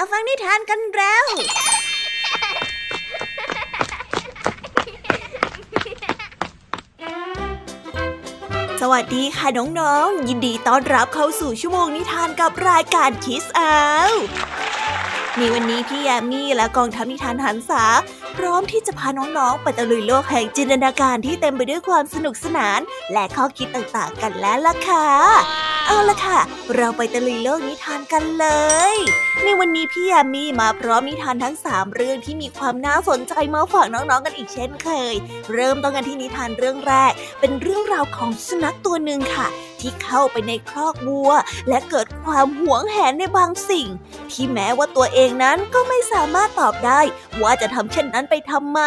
มาฟังนิทานกันแล้ว สวัสดีค่ะน้องๆ ยินดีต้อนรับเข้าสู่ชั่วโมงนิทานกับรายการคิสเอาวในวันนี้พี่ยามีและกองทัพนิทานหันษาพร้อมที่จะพาน้องๆ ไปตะลุยโลกแห่งจินตนาการที่เต็มไปด้วยความสนุกสนาน และข้อคิดต่างๆกันแล้วล่ะค่ะ เอาละค่ะ เราไปตะลุยโลกนิทานกันเลย ในวันนี้พี่ยามีมาพร้อมนิทานทั้ง 3 เรื่องที่มีความน่าสนใจมาฝากน้องๆกันอีกเช่นเคย เริ่มต้นกันที่นิทานเรื่องแรก เป็นเรื่องราวของสุนัขตัวหนึ่งค่ะที่เข้าไปในครอกวัว และเกิดความหวงแหนในบางสิ่ง ที่แม้ว่าตัวเองนั้นก็ไม่สามารถตอบได้ ว่าจะทำเช่นนั้นไปทำไม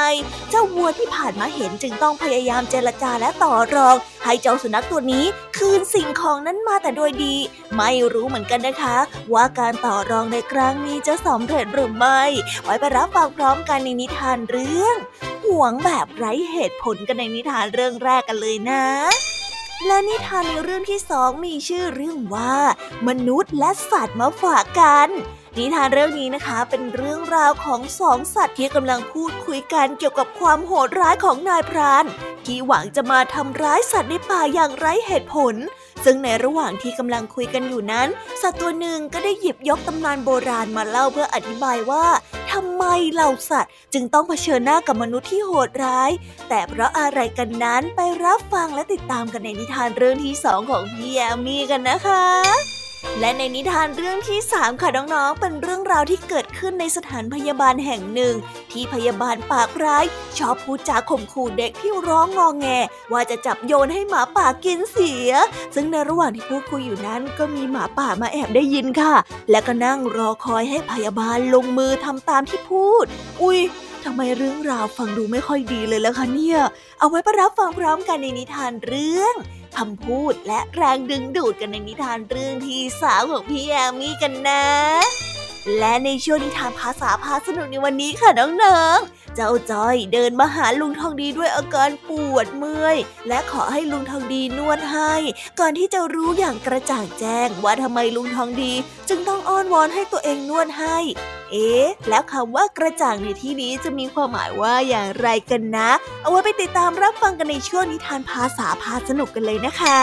เจ้าวัวที่ผ่านมาเห็นจึงต้องพยายามเจรจาและต่อรอง ให้เจ้าสุนัขตัวนี้คืนสิ่งของนั้นมาแต่โดยดี ไม่รู้เหมือนกันนะคะ ว่าการต่อรองในครั้งนี้จะสำเร็จหรือไม่ ไว้ไปรับฟังพร้อมกันในนิทานเรื่องห่วงแบบไร้เหตุผลกันในนิทานเรื่องแรกกันเลยนะ และนิทานในเรื่องที่สองมีชื่อเรื่องว่า มนุษย์และสัตว์มาฝากกัน นิทานเรื่องนี้นะคะเป็นเรื่องราวของสองสัตว์ที่กำลังพูดคุยกันเกี่ยวกับความโหดร้ายของนายพรานที่หวังจะมาทำร้ายสัตว์ในป่าอย่างไร้เหตุผล ซึ่งในระหว่างที่กำลังคุยกันอยู่นั้น สัตว์ตัวหนึ่งก็ได้หยิบยกตำนานโบราณมาเล่าเพื่ออธิบายว่าำไมเหล่าสัตว์จึงต้องเผชิญหน้ากับมนุษย์ที่โหดร้าย แต่เพราะอะไรกันนั้นไปรับฟังและติดตามกันในนิทานเรื่องที่สองของพี่แอมมี่กันนะคะ และในนิทานเรื่องที่สามค่ะน้องๆ เป็นเรื่องราวที่เกิดขึ้นในสถานพยาบาลแห่งหนึ่ง ที่พยาบาลปากร้าย ชอบพูดจาข่มขู่เด็กที่ร้องงอแง ว่าจะจับโยนให้หมาป่ากินเสีย ซึ่งในระหว่างที่พูดคุยอยู่นั้นก็มีหมาป่ามาแอบได้ยินค่ะ และก็นั่งรอคอยให้พยาบาลลงมือทำตามที่พูด อุ้ยทำไมเรื่องราวฟังดูไม่ค่อยดีเลยล่ะคะเนี่ย เอาไว้ประรับฟังพร้อมกันในนิทานเรื่อง คำพูดและแรงดึงดูดกันในนิทานเรื่องที่สาวของพี่แอมมี่กันนะ และในช่วงนิทานภาษาพาสนุกในวันนี้ค่ะน้องๆ เจ้าจอยเดินมาหาลุงทองดีด้วยอาการปวดเมื่อย และขอให้ลุงทองดีนวดให้ ก่อนที่จะรู้อย่างกระจ่างแจ้งว่าทำไมลุงทองดี จึงต้องอ้อนวอนให้ตัวเองนวดให้ เอ๊ะ แล้วคำว่ากระจ่างในที่นี้จะมีความหมายว่าอย่างไรกันนะ เอาไว้ไปติดตามรับฟังกันในช่วงนิทานภาษาพาสนุกกันเลยนะคะ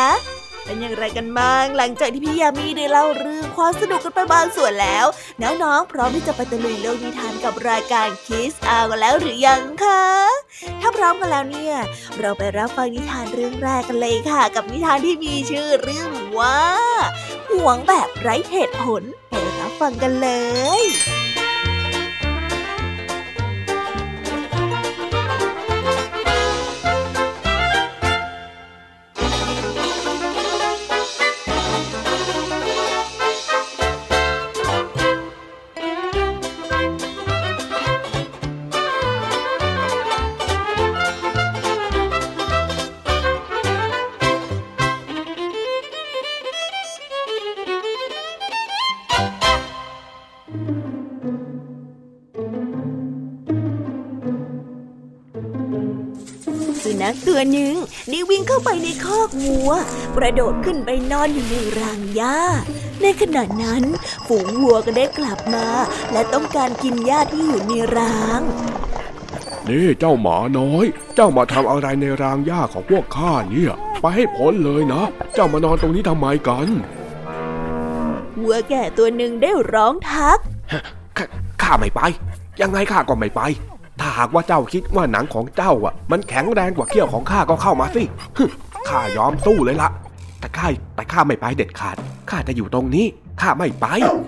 เป็นอย่างไรกันบ้างหลังจากที่พี่ยามีได้เล่าเรื่องความสนุกกันไปบางส่วนแล้ว น้องๆพร้อมที่จะไปตะลุยโลกนิทานกับรายการคิสอากันแล้วหรือยังคะถ้าพร้อมกันแล้วเนี่ย เราไปรับฟังนิทานเรื่องแรกกันเลยค่ะ กับนิทานที่มีชื่อเรื่องว่าห่วงแบบไร้เหตุผลไปรับฟังกันเลย สุนัขตัวหนึ่งได้วิ่งเข้าไปในคอกวัว กระโดดขึ้นไปนอนอยู่ในรางหญ้า ในขณะนั้น ฝูงวัวก็ได้กลับมา และต้องการกินหญ้าที่อยู่ในราง นี่เจ้าหมาน้อย เจ้ามาทำอะไรในรางหญ้าของพวกข้าเนี่ย ไปให้พ้นเลยนะ เจ้ามานอนตรงนี้ทำไมกันวัวแก่ตัวหนึ่งได้ร้องทักข้าข้าไม่ไป ยังไงข้าก็ไม่ไปถ้า หากว่าเจ้าคิดว่าหนังของเจ้าอะ มันแข็งแรงกว่าเขี้ยวของข้าก็เข้ามาสิฮึข้ายอมสู้เลยละแต่ข้าแต่ข้าไม่ไปเด็ดขาดข้าจะอยู่ตรงนี้ข้าไม่ไป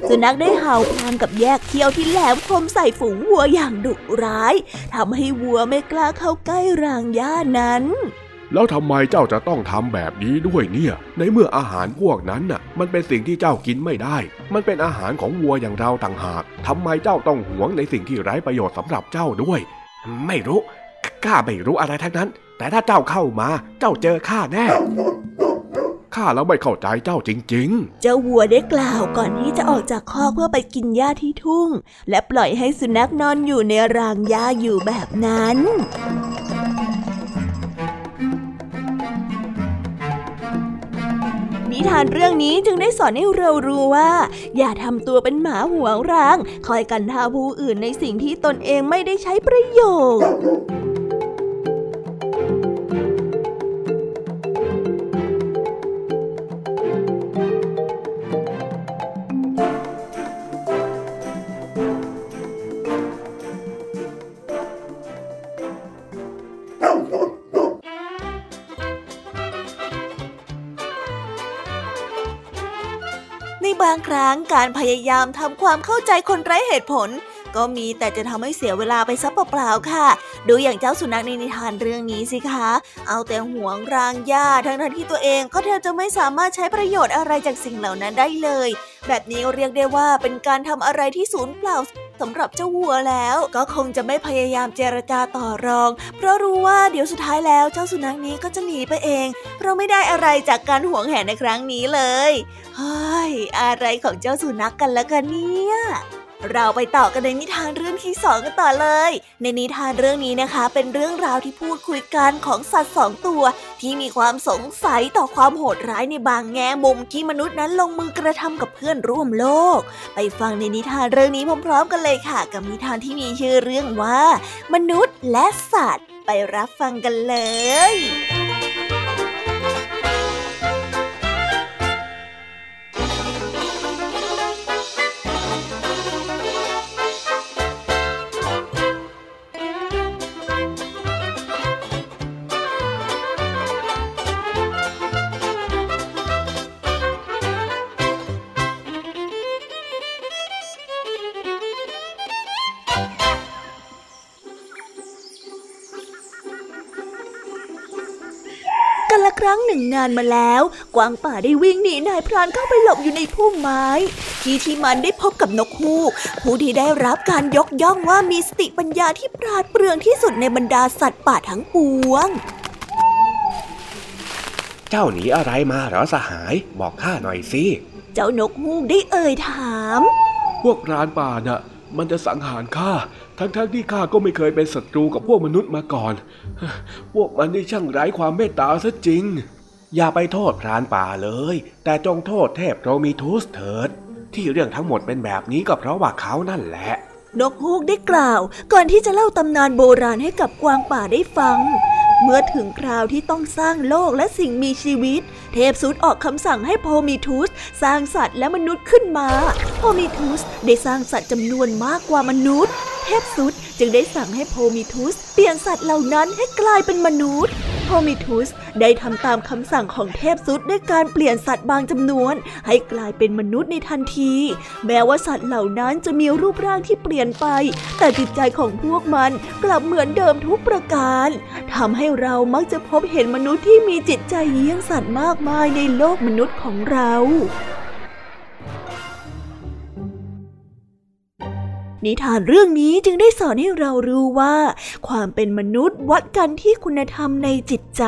สุนัขได้เห่าพลางกับแยกเขี้ยวที่แหลมคมใส่ฝูงวัวอย่างดุร้ายทำให้วัวไม่กล้าเข้าใกล้รางหญ้านั้น แล้วทำไมเจ้าจะต้องทำแบบนี้ด้วยเนี่ย ในเมื่ออาหารพวกนั้นน่ะ มันเป็นสิ่งที่เจ้ากินไม่ได้ มันเป็นอาหารของวัวอย่างเราต่างหากทำไมเจ้าต้องหวงในสิ่งที่ไร้ประโยชน์สำหรับเจ้าด้วย ไม่รู้ข้าไม่รู้อะไรทั้งนั้น แต่ถ้าเจ้าเข้ามา เจ้าเจอข้าแน่ข้าแล้วไม่เข้าใจเจ้าจริงๆ เจ้าวัวได้กล่าวก่อนที่จะออกจากคอกเพื่อไปกินหญ้าที่ทุ่ง และปล่อยให้สุนัขนอนอยู่ในรางหญ้าอยู่แบบนั้น นิทานเรื่องนี้จึงได้สอนให้เรารู้ว่า อย่าทำตัวเป็นหมาหวงราง คอยกันท่าผู้อื่นในสิ่งที่ตนเองไม่ได้ใช้ประโยชน์ บางครั้งการพยายามทำความเข้าใจคนไร้เหตุผล ก็มีแต่จะทำให้เสียเวลาไปซะเปล่าๆค่ะ ดูอย่างเจ้าสุนัขในนิทานเรื่องนี้สิคะ เอาแต่หวงรางหญ้าทั้งที่ตัวเองก็แทบจะไม่สามารถใช้ประโยชน์อะไรจากสิ่งเหล่านั้นได้เลย แบบนี้เรียกได้ว่าเป็นการทำอะไรที่สูญเปล่า สำหรับเจ้าวัวแล้ว ก็คงจะไม่พยายามเจรจาต่อรอง เพราะรู้ว่าเดี๋ยวสุดท้ายแล้วเจ้าสุนัขนี้ก็จะหนีไปเอง เพราะไม่ได้อะไรจากการห่วงแหนในครั้งนี้เลยเฮ้ยอะไรของเจ้าสุนัขกกันละกันเนี่ย เราไปต่อกันในนิทานเรื่องที่สองกันต่อเลย ในนิทานเรื่องนี้นะคะ เป็นเรื่องราวที่พูดคุยกันของสัตว์สองตัว ที่มีความสงสัยต่อความโหดร้ายในบางแง่มุมที่มนุษย์นั้นลงมือกระทำกับเพื่อนร่วมโลก ไปฟังในนิทานเรื่องนี้พร้อมๆ กันเลยค่ะ กับนิทานที่มีชื่อเรื่องว่า มนุษย์และสัตว์ ไปรับฟังกันเลยานมาแล้ว กวางป่าได้วิ่งหนีนายพรานเข้าไปหลบอยู่ในพุ่มไม้ ที่ที่มันได้พบกับนกฮูก ผู้ที่ได้รับการยกย่องว่ามีสติปัญญาที่ปราดเปรื่องที่สุดในบรรดาสัตว์ป่าทั้งปวง เจ้าหนีอะไรมาเหรอสหาย บอกข้าหน่อยสิเจ้านกฮูกได้เอ่ยถาม พวกรานป่าน่ะ มันจะสังหารข้าทั้งๆทที่ข้าก็ไม่เคยเป็นศัตรูกับพวกมนุษย์มาก่อน พวกมันนี่ช่างไร้ความเมตตาซะจริง อย่าไปโทษพรานป่าเลย แต่จงโทษเทพโรมิทูสเถิด ที่เรื่องทั้งหมดเป็นแบบนี้ก็เพราะว่าเขานั่นแหละ นกฮูกได้กล่าว ก่อนที่จะเล่าตำนานโบราณให้กับกวางป่าได้ฟัง เมื่อถึงคราวที่ต้องสร้างโลกและสิ่งมีชีวิต เทพสุดออกคำสั่งให้โพมิทูสสร้างสัตว์และมนุษย์ขึ้นมา โพมิทูสได้สร้างสัตว์จำนวนมากกว่ามนุษย์ เทพสุดจึงได้สั่งให้โพมิทุส เปลี่ยนสัตว์เหล่านั้นให้กลายเป็นมนุษย์ โพมิทุสได้ทำตามคำสั่งของเทพสุดด้วยการเปลี่ยนสัตว์บางจำนวน ให้กลายเป็นมนุษย์ในทันที แม้ว่าสัตว์เหล่านั้นจะมีรูปร่างที่เปลี่ยนไป แต่จิตใจของพวกมันกลับเหมือนเดิมทุกประการทำให้เรามักจะพบเห็นมนุษย์ที่มีจิตใจเยี่ยงสัตว์มากมายในโลกมนุษย์ของเรา นิทานเรื่องนี้จึงได้สอนให้เรารู้ว่า ความเป็นมนุษย์วัดกันที่คุณธรรมในจิตใจ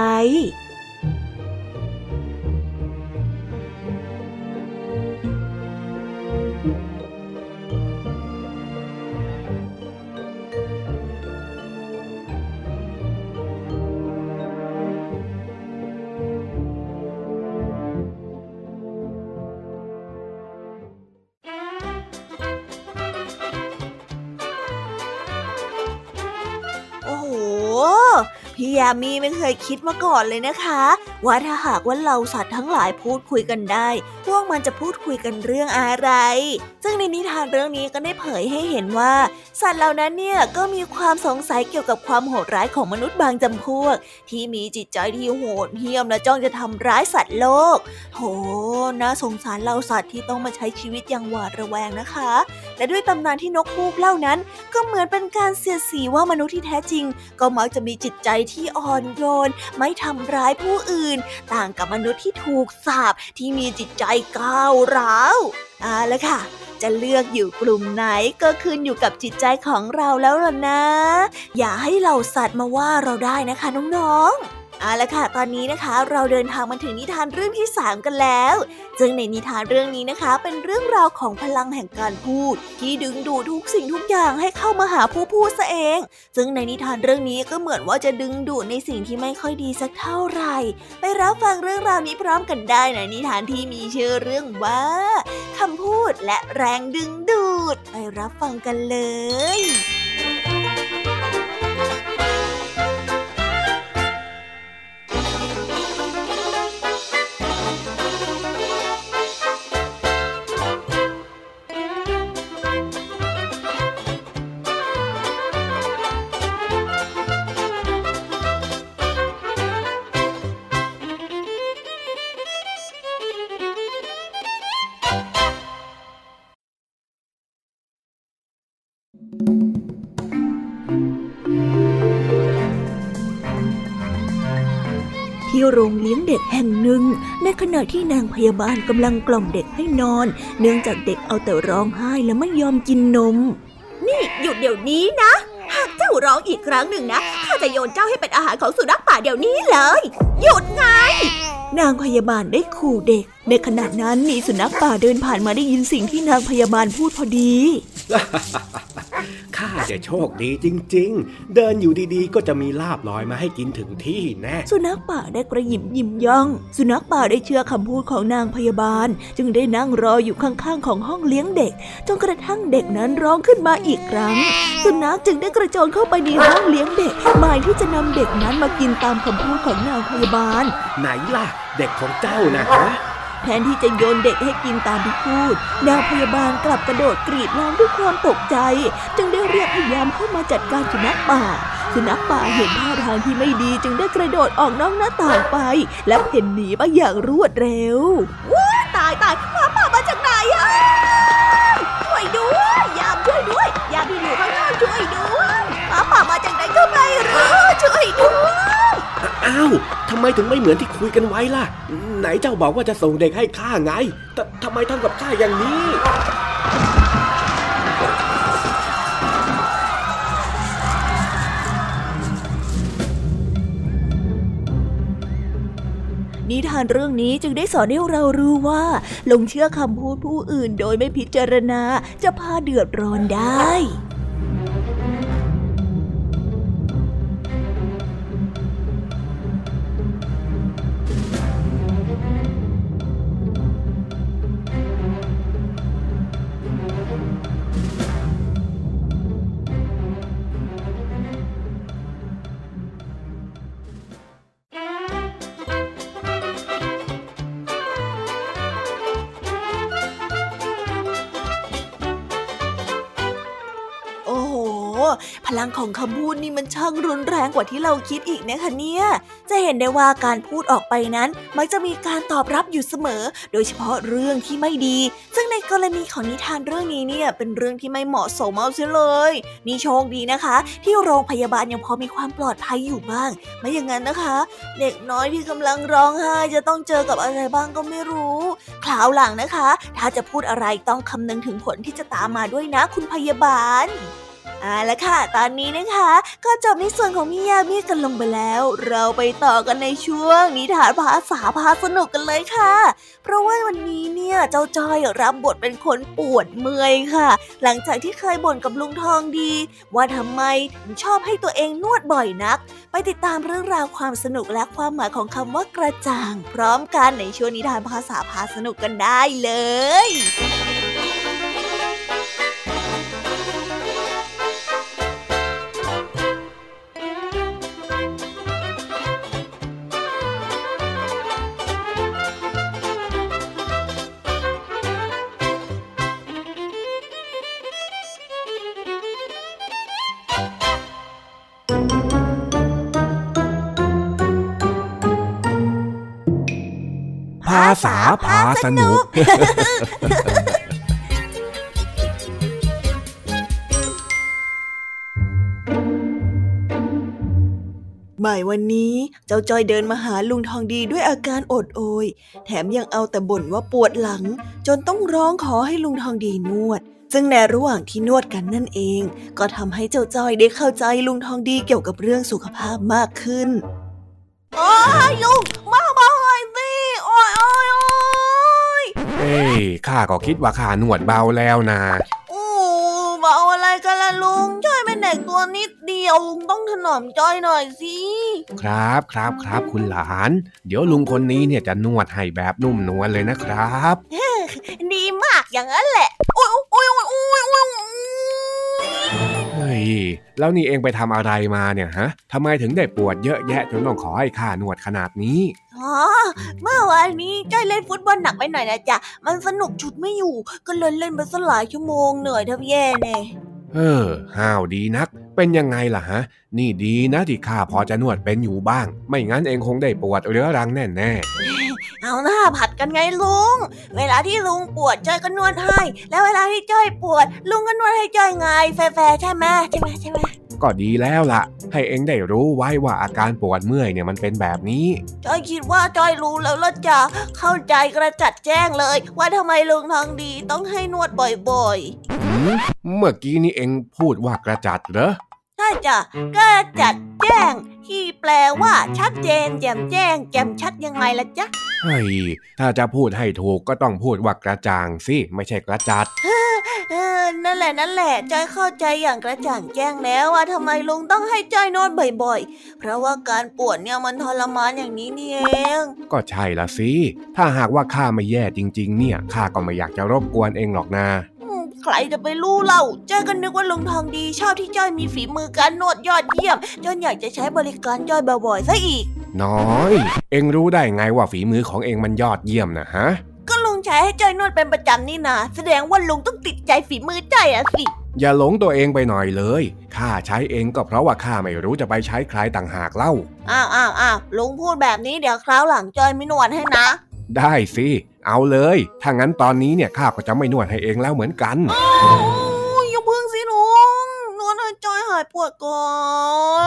ามีไม่เคยคิดมาก่อนเลยนะคะ ว่าถ้าหากว่าเราสัตว์ทั้งหลายพูดคุยกันได้ พวกมันจะพูดคุยกันเรื่องอะไร ซึ่งในนิทานเรื่องนี้ก็ได้เผยให้เห็นว่า สัตว์เหล่านั้นเนี่ยก็มีความสงสัยเกี่ยวกับความโหดร้ายของมนุษย์บางจำพวก ที่มีจิตใจที่โหดเหี้ยมและจ้องจะทำร้ายสัตว์โลก โหน่าสงสารเราสัตว์ที่ต้องมาใช้ชีวิตอย่างหวาดระแวงนะคะ และด้วยตำนานที่นกฮูกเล่านั้น ก็เหมือนเป็นการเสียสีว่ามนุษย์ที่แท้จริง ก็มักจะมีจิตใจที่อ่อนโยน ไม่ทำร้ายผู้อื่น ต่างกับมนุษย์ที่ถูกสาปที่มีจิตใจก้าวร้าวเอาละค่ะจะเลือกอยู่กลุ่มไหนก็ขึ้นอยู่กับจิตใจของเราแล้วล่ะนะ อย่าให้เหล่าสัตว์มาว่าเราได้นะคะน้องๆ เอาละค่ะ ตอนนี้นะคะเราเดินทางมาถึงนิทานเรื่องที่ 3 กันแล้ว ซึ่งในนิทานเรื่องนี้นะคะ เป็นเรื่องราวของพลังแห่งการพูด ที่ดึงดูดทุกสิ่งทุกอย่างให้เข้ามาหาผู้พูดซะเอง ซึ่งในนิทานเรื่องนี้ก็เหมือนว่าจะดึงดูดในสิ่งที่ไม่ค่อยดีสักเท่าไหร่ ไปรับฟังเรื่องราวนี้พร้อมกันได้ในนิทานที่มีชื่อเรื่องว่าคำพูดและแรงดึงดูด ไปรับฟังกันเลย โรงเลี้ยงเด็กแห่งหนึ่ง ในขณะที่นางพยาบาลกำลังกล่อมเด็กให้นอน เนื่องจากเด็กเอาแต่ร้องไห้และไม่ยอมกินนม นี่หยุดเดี๋ยวนี้นะ หากเจ้าร้องอีกครั้งหนึ่งนะข้าจะโยนเจ้าให้เป็นอาหารของสุนัขป่าเดี๋ยวนี้เลย หยุดไงนางพยาบาลได้ขู่เด็ก ในขณะนั้นมีสุนัขป่าเดินผ่านมาได้ยินสิ่งที่นางพยาบาลพูดพอดี ข้าจะโชคดีจริง ๆ เดินอยู่ดีๆ ก็จะมีลาบลอยมาให้กินถึงที่แน่ สุนัขป่าได้กระยิมยิ้มย่อง สุนัขป่าได้เชื่อคำพูดของนางพยาบาล จึงได้นั่งรออยู่ข้างๆของห้องเลี้ยงเด็ก จนกระทั่งเด็กนั้นร้องขึ้นมาอีกครั้ง สุนัขจึงได้กระโจนเข้าไปในห้องเลี้ยงเด็กหมายที่จะนำเด็กนั้นมากินตามคำพูดของนางพยาบาล ไหนล่ะ เด็กของเจ้านะฮะ แทนที่จะโยนเด็กให้กินตามที่พูดนางพยาบาลกลับกระโดดกรีดร้องด้วยความตกใจ จึงได้เรียกพยายามเข้ามาจัดการสุนัขป่า สุนัขป่าเห็นท่าทางที่ไม่ดีจึงได้กระโดดออกนอกหน้าต่างไป และเพ่นหนีไปอย่างรวดเร็วว้าตายตายหมาป่ามา ไมถึงไม่เหมือนที่คุยกันไว้ล่ะ ไหนเจ้าบอกว่าจะส่งเด็กให้ข้าไงแต่ทำไมทำกับข้าอย่างนี้นิทานเรื่องนี้จึงได้สอนให้เรารู้ว่าลงเชื่อคำพูดผู้อื่นโดยไม่พิจารณาจะพาเดือดร้อนได้ พลังของคำพูดนี่มันช่างรุนแรงกว่าที่เราคิดอีกนะคะเนี่ย จะเห็นได้ว่าการพูดออกไปนั้น มักจะมีการตอบรับอยู่เสมอ โดยเฉพาะเรื่องที่ไม่ดี ซึ่งในกรณีของนิทานเรื่องนี้เนี่ยเป็นเรื่องที่ไม่เหมาะสมเอาเสียเลย นี่โชคดีนะคะ ที่โรงพยาบาลยังพอมีความปลอดภัยอยู่บ้าง ไม่อย่างนั้นนะคะ เด็กน้อยที่กำลังร้องไห้จะต้องเจอกับอะไรบ้างก็ไม่รู้คราวหลังนะคะ ถ้าจะพูดอะไรต้องคำนึงถึงผลที่จะตามมาด้วยนะคุณพยาบาล เอาละค่ะ ตอนนี้นะคะ ก็จบในส่วนของพี่ยามีกันลงไปแล้ว เราไปต่อกันในช่วงนิทานภาษาพาสนุกกันเลยค่ะ เพราะว่าวันนี้เนี่ยเจ้าจอยรับบทเป็นคนปวดเมื่อยค่ะ หลังจากที่เคยบ่นกับลุงทองดี ว่าทำไมถึงชอบให้ตัวเองนวดบ่อยนัก ไปติดตามเรื่องราวความสนุกและความหมายของคำว่ากระจ่าง พร้อมกันในช่วงนิทานภาษาพาสนุกกันได้เลย ษาพาสนุกบ่ายวันนี้เจ้าจอยเดินมาหาลุงทองดีด้วยอาการอดโอย แถมยังเอาแต่บ่นว่าปวดหลัง จนต้องร้องขอให้ลุงทองดีนวดซึ่งในระหว่างที่นวดกันนั่นเอง ก็ทำให้เจ้าจอยได้เข้าใจลุงทองดีเกี่ยวกับเรื่องสุขภาพมากขึ้น โอ้ยลุง มาบหน่อยสิโอ้ยโอ้ยโอ้ ยเอ้ยข้าก็คิดว่าข้าหนวดเบาแล้วนะโอ้เบาอะไรกันล่ะลุงจ้อยเป็นเด็กตัวนิดเดียวลุงต้องถนอมจ้อยหน่อยสิครับครับครับคุณหลาน เดี๋ยวลุงคนนี้เนี่ยจะนวดให้แบบนุ่มนวลเลยนะครับดีมากอย่างนั้นแหละโอ้ยโอ้ยโอ้ยโอ้ยโอ้ยโอ้ยเฮ้ยแล้วนี่เองไปทำอะไรมาเนี่ยฮะทำไมถึงได้ปวดเยอะแยะจนต้องขอให้ข้านวดขนาดนี้ อ๋อเมื่อวานนี้จ้อยเล่นฟุตบอลหนักไปหน่อยนะจ๊ะ มันสนุกชุดไม่อยู่ ก็เลยเล่นไปสลายชั่วโมงเหนื่อยแทบแย่เน่เออห้าวดีนัก เป็นยังไงล่ะฮะ นี่ดีนะที่ข้าพอจะนวดเป็นอยู่บ้าง ไม่งั้นเองคงได้ปวดเรื้อรังแน่เอาหน้าผัดกันไงลุง เวลาที่ลุงปวดจ้อยก็นวดให้ แล้วเวลาที่จ้อยปวด ลุงก็นวดให้จ้อยไง แฟร์ๆใช่ไหมใช่ไหมใช่ไหมๆ ก็ดีแล้วล่ะ ให้เองได้รู้ไว้ว่าอาการปวดเมื่อยเนี่ยมันเป็นแบบนี้จ้อยคิดว่าจ้อยรู้แล้วละจ้ะเข้าใจกระจัดแจ้งเลย ว่าทำไมลุงทองดีต้องให้นวดบ่อยหืมเมื่อกี้นี่เองพูดว่ากระจัดเหรอๆใช่จ้ะกระจัดแจ้ง ที่แปลว่าชัดเจน แจ่มแจ้ง แจ่มชัดยังไงล่ะจ๊ะเฮ้ยถ้าจะพูดให้ถูกก็ต้องพูดว่ากระจ่างสิไม่ใช่กระจัดเออนั่นแหละนั่นแหละจ้อยเข้าใจอย่างกระจ่างแจ้งแล้วว่าทำไมลุงต้องให้จ้อยนวดบ่อยๆ เพราะว่าการปวดเนี่ยมันทรมานอย่างนี้นี่เอง ก็ใช่ละสิ ถ้าหากว่าข้าไม่แย่จริง ๆ เนี่ยข้าก็ไม่อยากจะรบกวนเองหรอกนะอืม ใครจะไปรู้เล่าจ้อยก็นึกว่าลุงทองดีชอบที่จ้อยมีฝีมือการนวดยอดเยี่ยมจนอยากจะใช้บริการจ้อยบ่อยๆซะอีก น้อย เองรู้ได้ไงว่าฝีมือของเองมันยอดเยี่ยมนะฮะ ก็ลุงใช้ให้จ้อยนวดเป็นประจำนี่นาแสดงว่าลุงต้องติดใจฝีมือจ้อยอะสิอย่าหลงตัวเองไปหน่อยเลย ข้าใช้เองก็เพราะว่าข้าไม่รู้จะไปใช้ใครต่างหากเล่า อ้าวอ้าวอ้าวลุงพูดแบบนี้เดี๋ยวคราวหลังจ้อยไม่นวดให้นะ ได้สิ เอาเลย ถ้างั้นตอนนี้เนี่ยข้าก็จะไม่นวดให้เองแล้วเหมือนกันโอ้ยอย่าพึ่งสิลุงนวดให้จ้อยหายปวดก่อ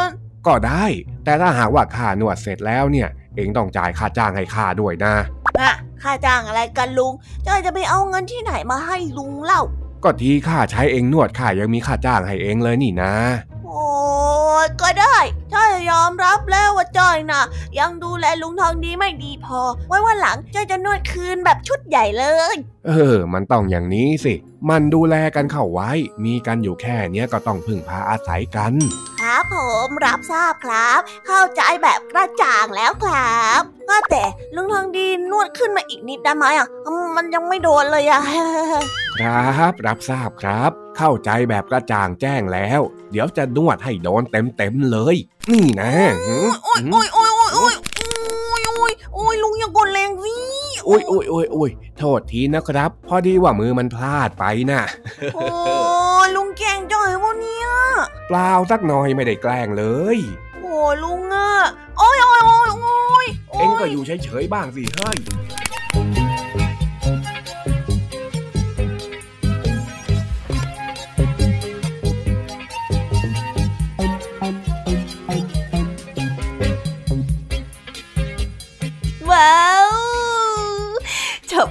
น ก็ได้ แต่ถ้าหากว่าข้านวดเสร็จแล้วเนี่ย เองต้องจ่ายค่าจ้างให้ข้าด้วยนะอะค่าจ้างอะไรกันลุงจ้อยจะไปเอาเงินที่ไหนมาให้ลุงเล่า ก็ทีข้าใช้เองนวดข้ายังมีค่าจ้างให้เองเลยนี่นะ โอ้ยก็ได้จ้อยยอมรับแล้วว่าจ้อยนะยังดูแลลุงทองดีไม่ดีพอ ไว้วันหลังจ้อยจะนวดคืนแบบชุดใหญ่เลย เออ มันต้องอย่างนี้สิ มันดูแลกันเข้าไว้ มีกันอยู่แค่เนี้ยก็ต้องพึ่งพาอาศัยกัน ครับผมรับทราบครับ เข้าใจแบบกระจ่างแล้วครับก็แต่ลุงทองดีนวดขึ้นมาอีกนิดได้ไหมอะ มันยังไม่โดนเลยอะ ครับ รับทราบครับ เข้าใจแบบกระจ่างแจ้งแล้ว เดี๋ยวจะนวดให้โดนเต็มเต็มเลย นี่นะโอ้ยโอ้ยโอ้ยโอ้ยโอ้ยโอ้ยโอ้ยลุงอย่ากดแรงสิ อ้ยโอ้ยโอ้ยโอ้ยโทษทีนะครับ พอดีว่ามือมันพลาดไปนะโอ้ยลุงแกล้งจ้อยวะเนี่ยเปล่าสักหน่อยไม่ได้แกล้งเลยโอ้ยลุงอะโอ้ยโอ้ยโอ้ยโอ้ยเอ็งก็อยู่เฉยๆบ้างสิเฮ้ย